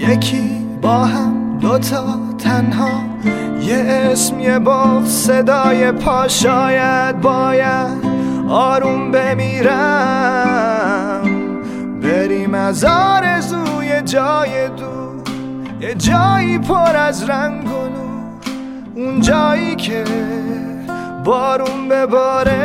یکی با هم دوتا تنها. یه اسم یه با صدای پا شاید باید آروم بمیرم. بریم از آرزوی جای دور یه جایی پر از رنگ و نور. اون جایی که بارون بباره.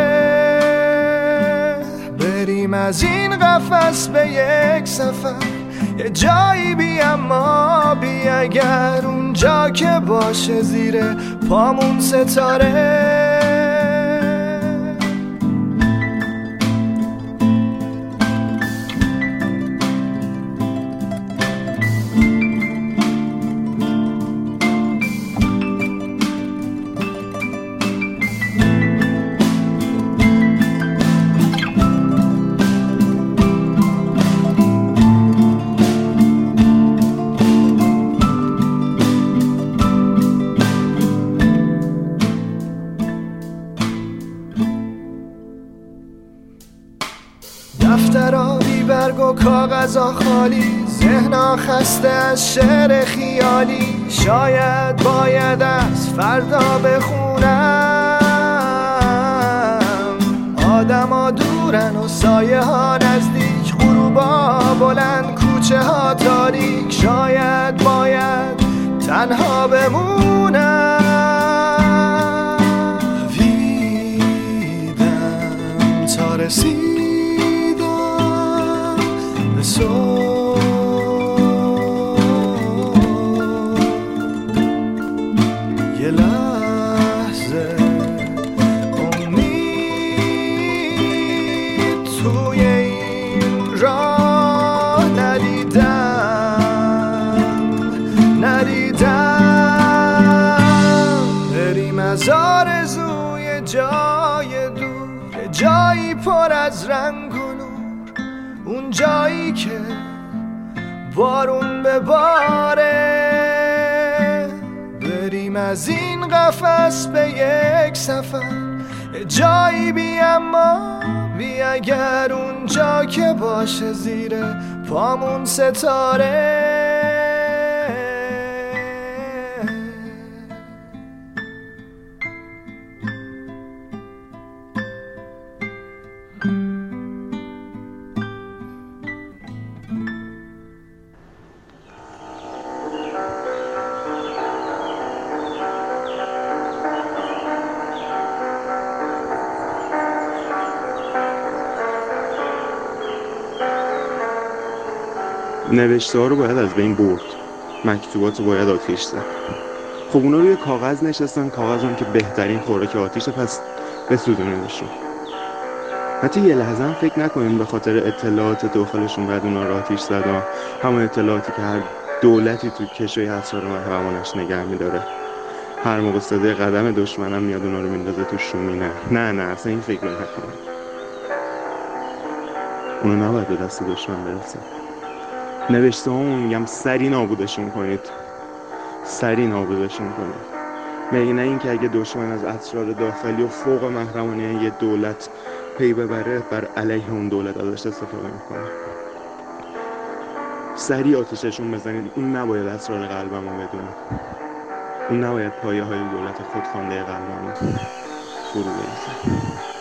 بریم از این قفس به یک سفر. یه جایی بی اما بی اگر اونجا که باشه زیر پامون ستاره. کاغذا خالی ذهنا خسته از شعر خیالی. شاید باید از فردا بخونم. آدما دورن و سایه ها نزدیک غروبا بلند کوچه ها تاریک. شاید باید تنها بمونم. تا رسید. که باشه زیر پامون ستاره. نوشته ها رو باید از بین برد. مکتوبات رو باید آتیش زد. خب اونا روی کاغذ نشستن کاغذ هم که بهترین خوراک آتیشه پس بسودونیمشون حتی یه لحظه هم فکر نکنیم به خاطر اطلاعات داخلشون بعد اونا رو آتیش زدن همون اطلاعاتی که هر دولتی تو کشوی حسار محرمانش نگه میداره. هر موقع صدای قدم دشمنم میاد اونا رو میندازه تو شومینه نه نه اصلا این فکر رو نکنیم. اونا نباید به دست دشمن برسه نوشته همون میگم سری نابودشون کنید. سری نابودشون کنید. مگه نه اینکه اگه دشمن از اسرار داخلی و فوق محرمانه یه دولت پی ببره بر علیه اون دولت ازش استفاده می‌کنه. سری آتیششون بزنید. اون نباید اسرار قلبمو بدونه. اون نباید پایه های دولت خودخوانده قلبمو فرو بریزه.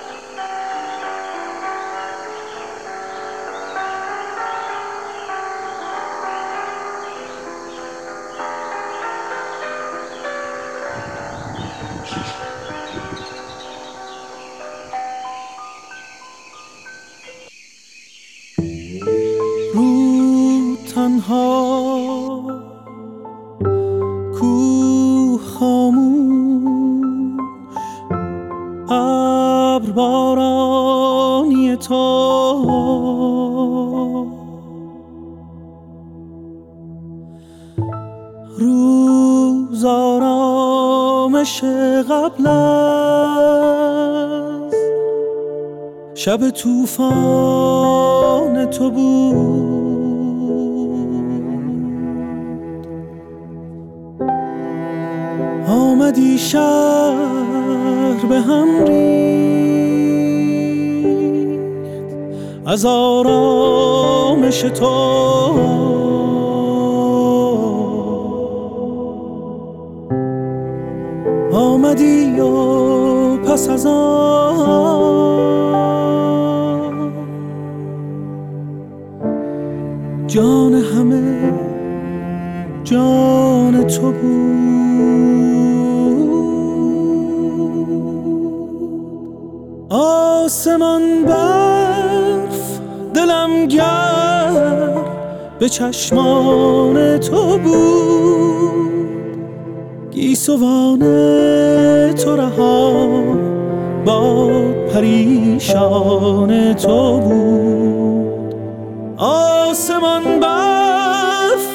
شب توفان تو بود. آمدی شهر به هم ریخت. از آرامش تو. آمدی و پس از آن چشمان تو بود. گیسوان تو رها باد پریشان تو بود. آسمان برف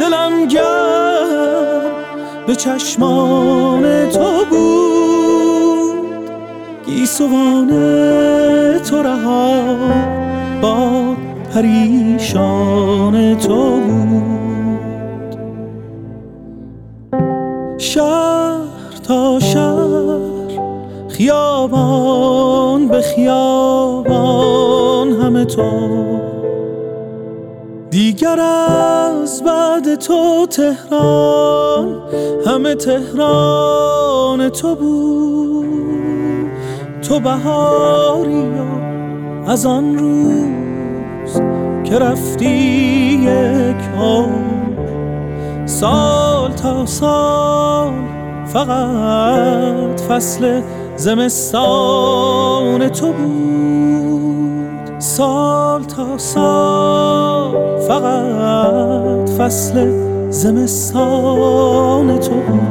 دلم گرم به چشمان تو بود. گیسوان تو رها باد پریشان تو بود. شهر تا شهر خیابان به خیابان همه تو. دیگر از بعد تو تهران همه تهران تو بود. تو بهاری از آن روز که رفتی یک سال تا سال فقط فصل زمستان تو بود. سال تا سال فقط فصل زمستان تو بود.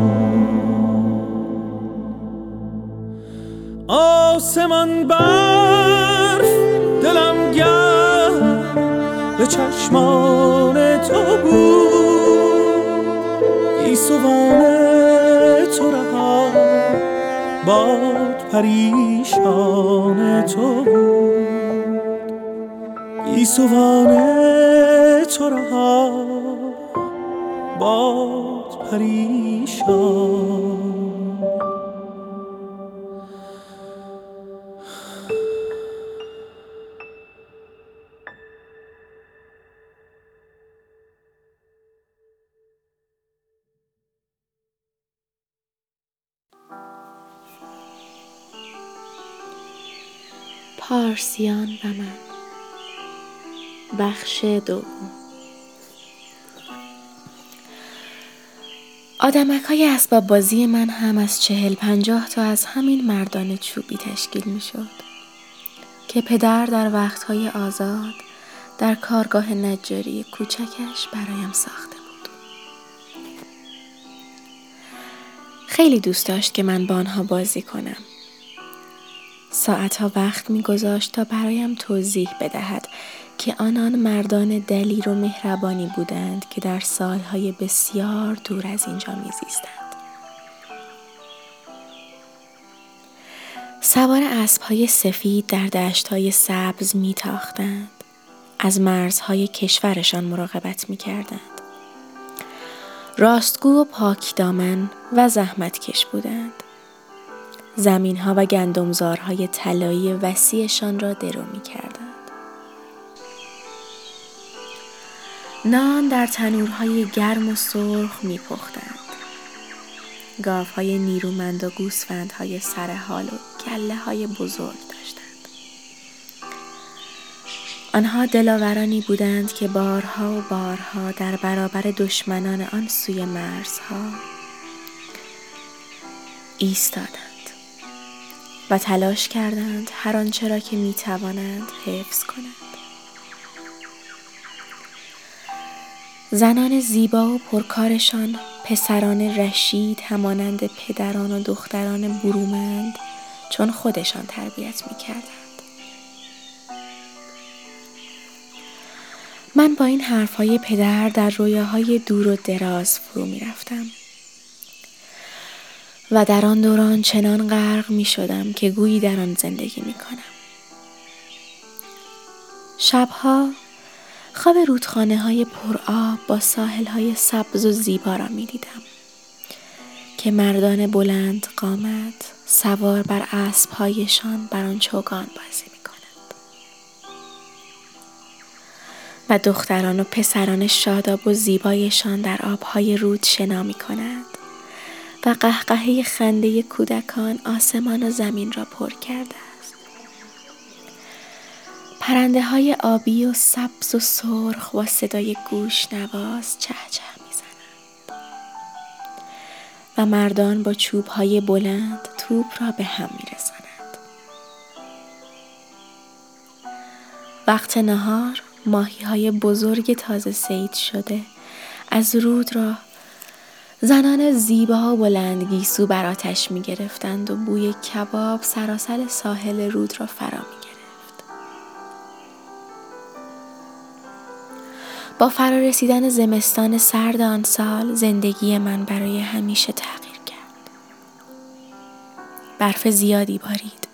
آسمان برف چشمان تو بود. گیسوان تو رها. باد پریشان تو بود. گیسوان تو رها. باد پریشان پارسیان و من. بخش دوم. آدمک های اسباب بازی من هم از چهل پنجاه تا از همین مردان چوبی تشکیل می شد که پدر در وقتهای آزاد در کارگاه نجاری کوچکش برایم ساخته بود. خیلی دوست داشت که من با آنها بازی کنم. ساعتها وقت میگذاشت تا برایم توضیح بدهد که آنان مردان دلیر و مهربانی بودند که در سالهای بسیار دور از اینجا میزیستند. سوار اسبهای سفید در دشتهای سبز میتاختند. از مرزهای کشورشان مراقبت می‌کردند. راستگو و پاک دامن و زحمتکش بودند. زمین ها و گندمزارهای طلایی وسیعشان را درو می کردند. نان در تنورهای گرم و سرخ می پختند. گاف های نیرومند و گوسفند های سرحال و کله های بزرگ داشتند. آنها دلاورانی بودند که بارها و بارها در برابر دشمنان آن سوی مرزها ایستادند. و تلاش کردند هر آنچه را که می توانند حفظ کنند. زنان زیبا و پرکارشان پسران رشید همانند پدران و دختران برومند چون خودشان تربیت می کردند. من با این حرفهای پدر در رویاهای دور و دراز فرو می رفتم. و در آن دوران چنان غرق می شدم که گویی در آن زندگی می کنم. شبها خواب رودخانه های پرآب با ساحل های سبز و زیبا را می دیدم که مردان بلند قامت سوار بر اسبهایشان بر آن چوگان بازی می کنند. و دختران و پسران شاداب و زیبایشان در آبهای رود شنا می کند و قهقهه خنده کودکان آسمان و زمین را پر کرده است. پرنده های آبی و سبز و سرخ با صدای گوش نواز چه چه می زنند. و مردان با چوب های بلند توپ را به هم می رسند. وقت نهار ماهی های بزرگ تازه سید شده از رود را زنان زیبا و بلند گیسو بر آتش می گرفتند و بوی کباب سراسر ساحل رود را فرا می گرفت. با فرا رسیدن زمستان سرد آن سال زندگی من برای همیشه تغییر کرد. برف زیادی بارید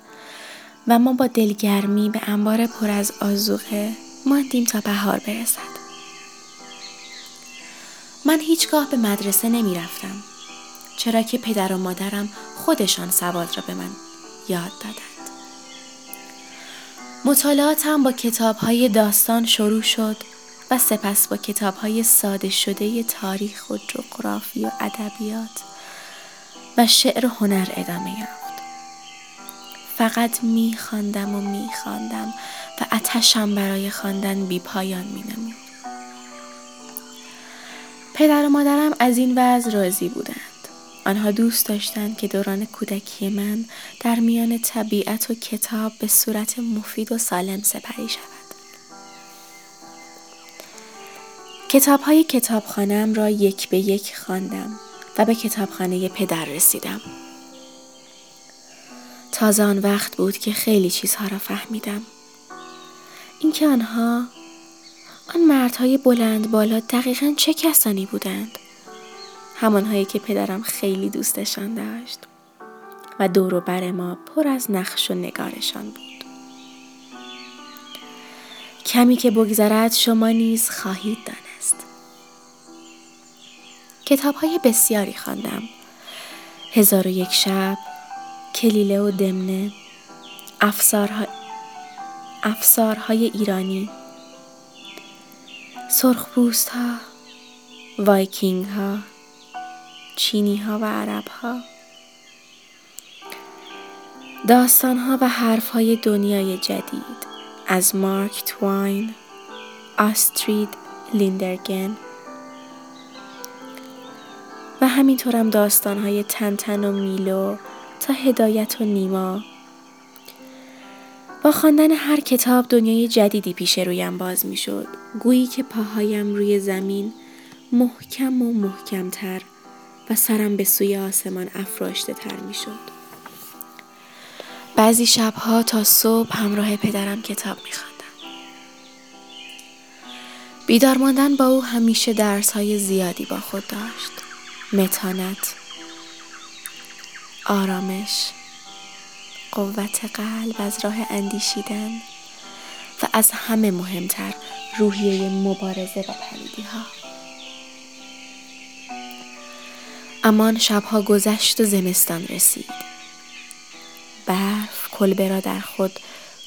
و ما با دلگرمی به انبار پر از آزوقه ماندیم تا بهار برسد. من هیچگاه به مدرسه نمی رفتم چرا که پدر و مادرم خودشان سواد را به من یاد دادند. مطالعاتم با کتاب های داستان شروع شد و سپس با کتاب های ساده شده تاریخ و جغرافی و ادبیات و شعر و هنر ادامه یافت. فقط می خواندم و می خواندم و اتشم برای خواندن بی پایان می نمود. پدر و مادرم از این وضع راضی بودند. آنها دوست داشتند که دوران کودکی من در میان طبیعت و کتاب به صورت مفید و سالم سپری شود. کتاب های کتابخانم را یک به یک خواندم و به کتابخانه پدر رسیدم. تازه آن وقت بود که خیلی چیزها را فهمیدم. اینکه آنها آن مردهای بلند بالا دقیقا چه کسانی بودند؟ همانهایی که پدرم خیلی دوستشان داشت و دور بر ما پر از نقش و نگارشان بود. کمی که بگذرد شما نیز خواهید دانست. کتاب های بسیاری خواندم. هزار و یک شب، کلیله و دمنه، افسارها... افسارهای ایرانی، سرخپوست ها، وایکینگ ها، چینی ها و عرب ها، داستان ها و حرف های دنیای جدید از مارک تواین، آسترید لیندرگن. و همینطورم داستان های تنتن و میلو تا هدایت و نیما با خواندن هر کتاب دنیای جدیدی پیش رویم باز می شد. گویی که پاهایم روی زمین محکم و محکمتر و سرم به سوی آسمان افراشته تر می شد. بعضی شبها تا صبح همراه پدرم کتاب می خواندم. بیدار ماندن با او همیشه درس های زیادی با خود داشت. متانت، آرامش، قوت قلب از راه اندیشیدن و از همه مهمتر روحیه مبارزه با پلیدی ها. امان شبها گذشت و زمستان رسید. برف کلبه را در خود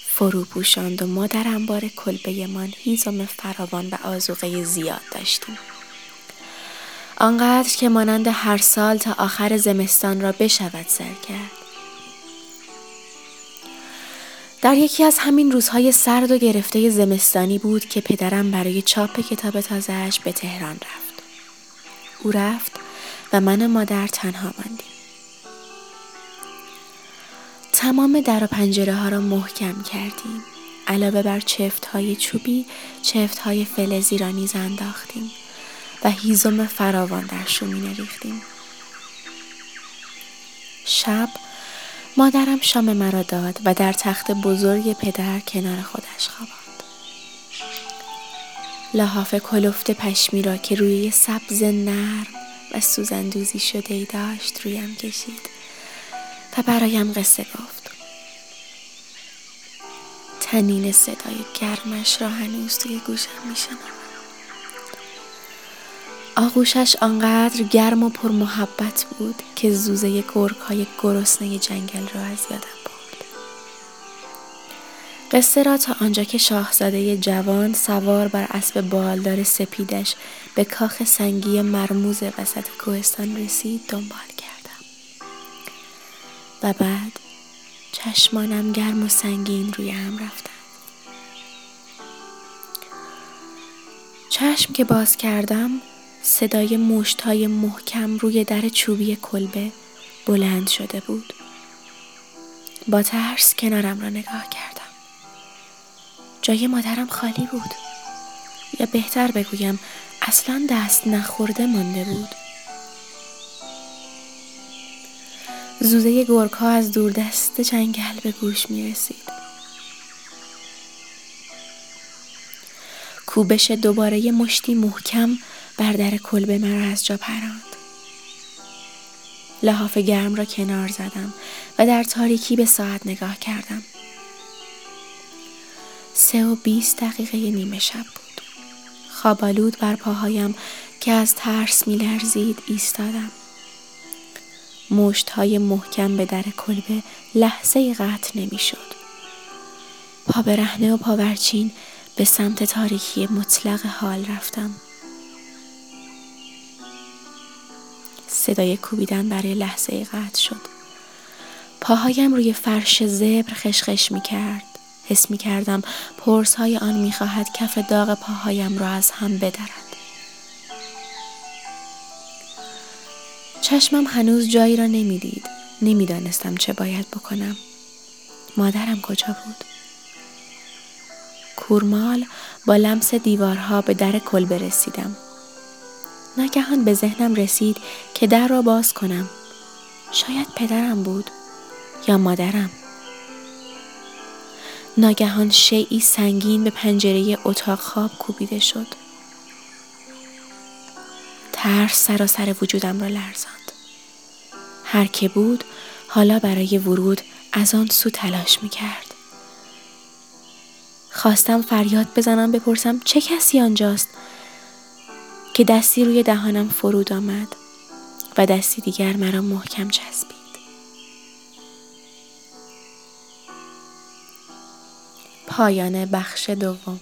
فرو پوشاند و ما در انبار کلبه من هیزم فراوان و آزوقه زیاد داشتیم. آنقدر که مانند هر سال تا آخر زمستان را بشود سر کرد. در یکی از همین روزهای سرد و گرفته زمستانی بود که پدرم برای چاپ کتاب تازهش به تهران رفت. او رفت و من و مادر تنها ماندیم. تمام در و پنجره ها را محکم کردیم. علاوه بر چفت های چوبی، چفت های فلزی را نیز انداختیم و هیزم فراوان در شومینه ریختیم. شب مادرم شام مرا داد و در تخت بزرگ پدر کنار خودش خواباند. لحاف کلفت پشمی را که روی سبز نرم و سوزندوزی شده ای داشت رویم کشید و برایم قصه گفت. تنین صدای گرمش را هنوز توی گوشم میشنم. آغوشش آنقدر گرم و پر محبت بود که زوزه گرگ های گرسنه جنگل را از یادم برد. قصه را تا آنجا که شاهزاده جوان سوار بر اسب بالدار سپیدش به کاخ سنگی مرموز وسط کوهستان رسید دنبال کردم و بعد چشمانم گرم و سنگین روی هم رفتن چشم که باز کردم صدای مشت های محکم روی در چوبی کلبه بلند شده بود. با ترس کنارم را نگاه کردم. جای مادرم خالی بود. یا بهتر بگویم اصلا دست نخورده مانده بود. زوزه گرگ ها از دور دست جنگل به گوش می رسید. کوبش دوباره مشتی محکم بر در کلبه مرا از جا پراند. لحاف گرم را کنار زدم و در تاریکی به ساعت نگاه کردم. سه و بیست دقیقه نیمه شب بود. خوابالود بر پاهایم که از ترس می لرزید ایستادم. مشت های محکم به در کلبه لحظه قطع نمی شد. پا برهنه و پاورچین به سمت تاریکی مطلق حال رفتم. صدای کوبیدن برای لحظه قطع شد. پاهایم روی فرش زبر خشخش می کرد. حس می کردم پرس های آن می خواهد کف داغ پاهایم را از هم بدرد. چشمم هنوز جایی را نمی‌دید. نمی‌دانستم چه باید بکنم. مادرم کجا بود؟ کورمال با لمس دیوارها به در کل برسیدم. ناگهان به ذهنم رسید که در را باز کنم. شاید پدرم بود یا مادرم. ناگهان شیعی سنگین به پنجره اتاق خواب کوبیده شد. ترس سراسر وجودم را لرزاند. هر که بود حالا برای ورود از آن سو تلاش می کرد. خواستم فریاد بزنم بپرسم چه کسی آنجاست که دستی روی دهانم فرود آمد و دستی دیگر مرا محکم چسبید. پایان بخش دوم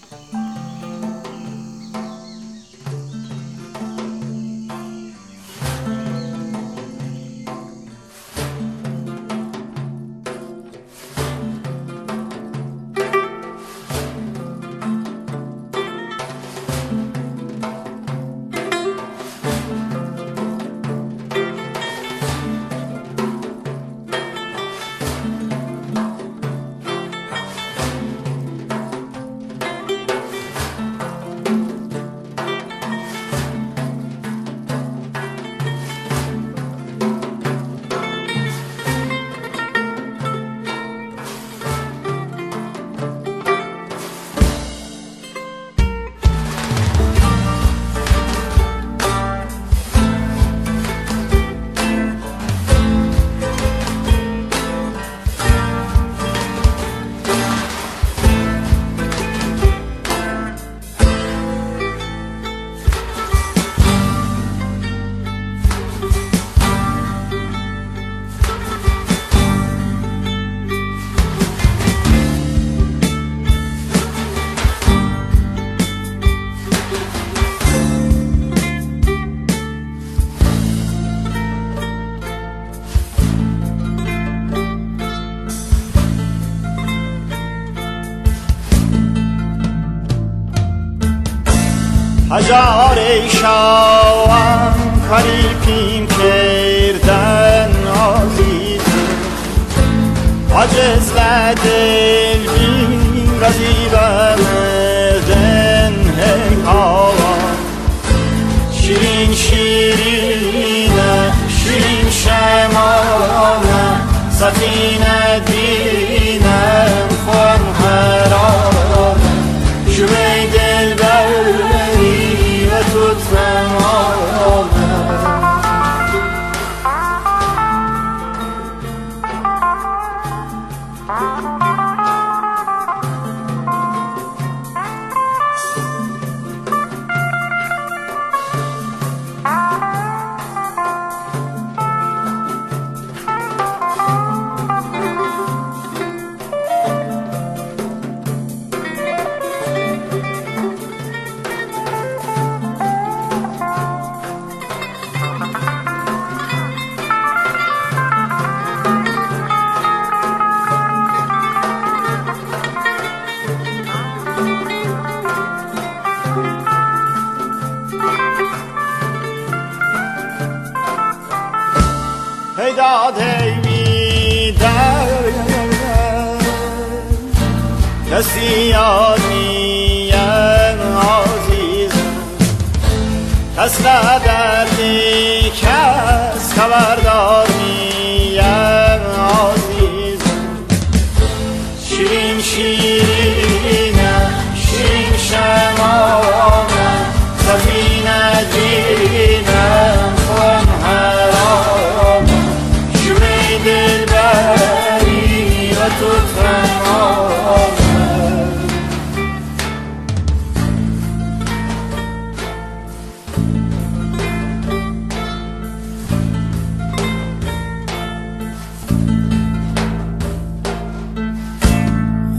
هزار شاوان کاری کردن آزید عجز لدل بین رزی بمدن هاوان شیرین شیرین شیرین شمانه سفینه دینم خون هرانه پیاده میدم کسی یاد نیم عزیزم. کس ندردی کس خبر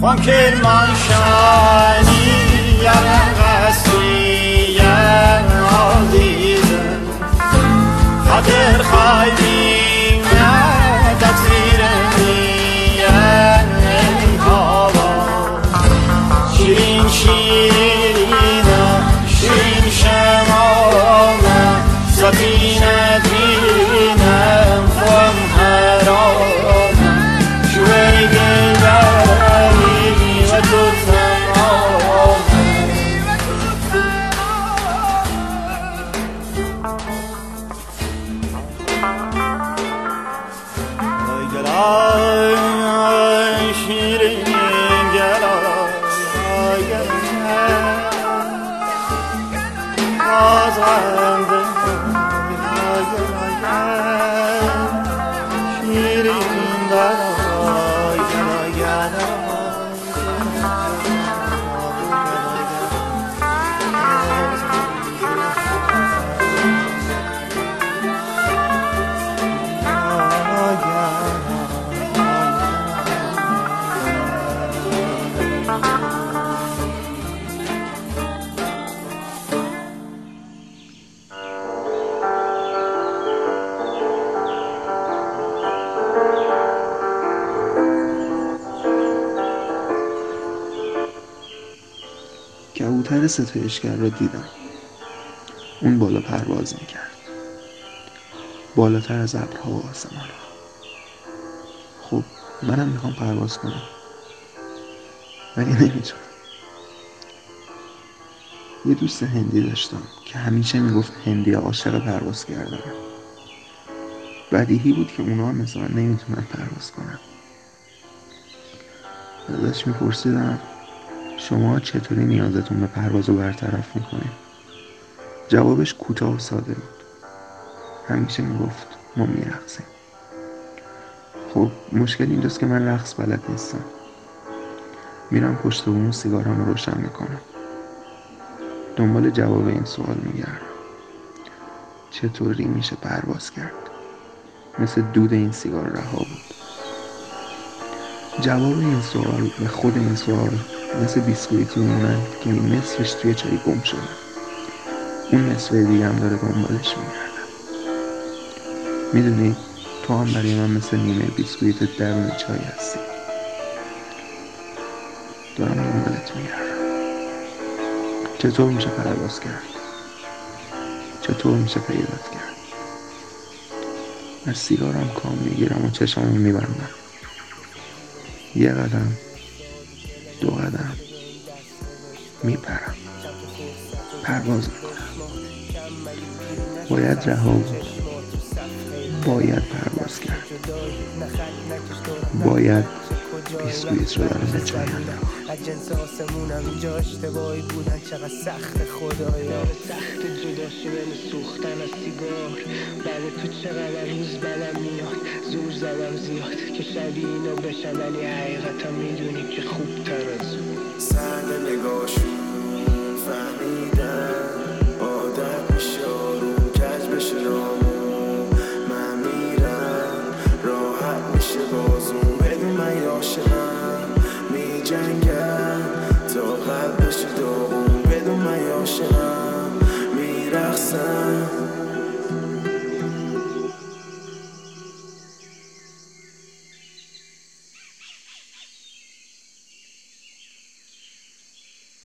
Von Kirman shiny, Azhar کبوتر ستایشگر را دیدم. اون بالا پرواز می‌کرد. بالاتر از ابرها و آسمان. خب منم می‌خوام پرواز کنم. ولی نمی‌تونم. یه دوست هندی داشتم که همیشه می‌گفت هندی عاشق پرواز کردنه. بدیهی بود که اونا هم مثل من نمی‌تونن پرواز کنن. ازش میپرسیدم شما چطوری نیازتون به پرواز رو برطرف می‌کنید؟ جوابش کوتاه و ساده بود. همیشه می‌گفت ما میرقصیم. خب مشکل اینجاست که من رقص بلد نیستم. میرم پشت بوم سیگارم رو روشن می‌کنم. دنبال جواب این سوال میگردم. چطوری میشه پرواز کرد؟ مثل دود این سیگار رها بود. جواب این سوال و خود این سوال مثل بیسکویتی میمونن که نصفش توی چای گم شده. اون نصف دیگه هم داره دنبالش میگرده. می‌دونی تو هم برای من مثل نیمه بیسکویت درون چای هستی. دارم دنبالت میگردم. چطور میشه پرواز کرد؟ چطور میشه پیدات کرد؟ از سیگارم کام می‌گیرم و چشممو میبندم. یه قدم دو قدم. میپرم. پرواز می‌کنم. باید رها بود باید پرواز کرد. باید بیسکویت رو از جنس آسمونم اینجا اشتباهی بودن چقدر سخت خدایا. سخت جدا شدن سوختن از سیگار. بعد تو چقدر روز بلم میاد؟ زور زدم زیاد. که شبیه اینو بشم ولی حقیقتا می‌دونی که خوب تر از اون. سرد نگاهشون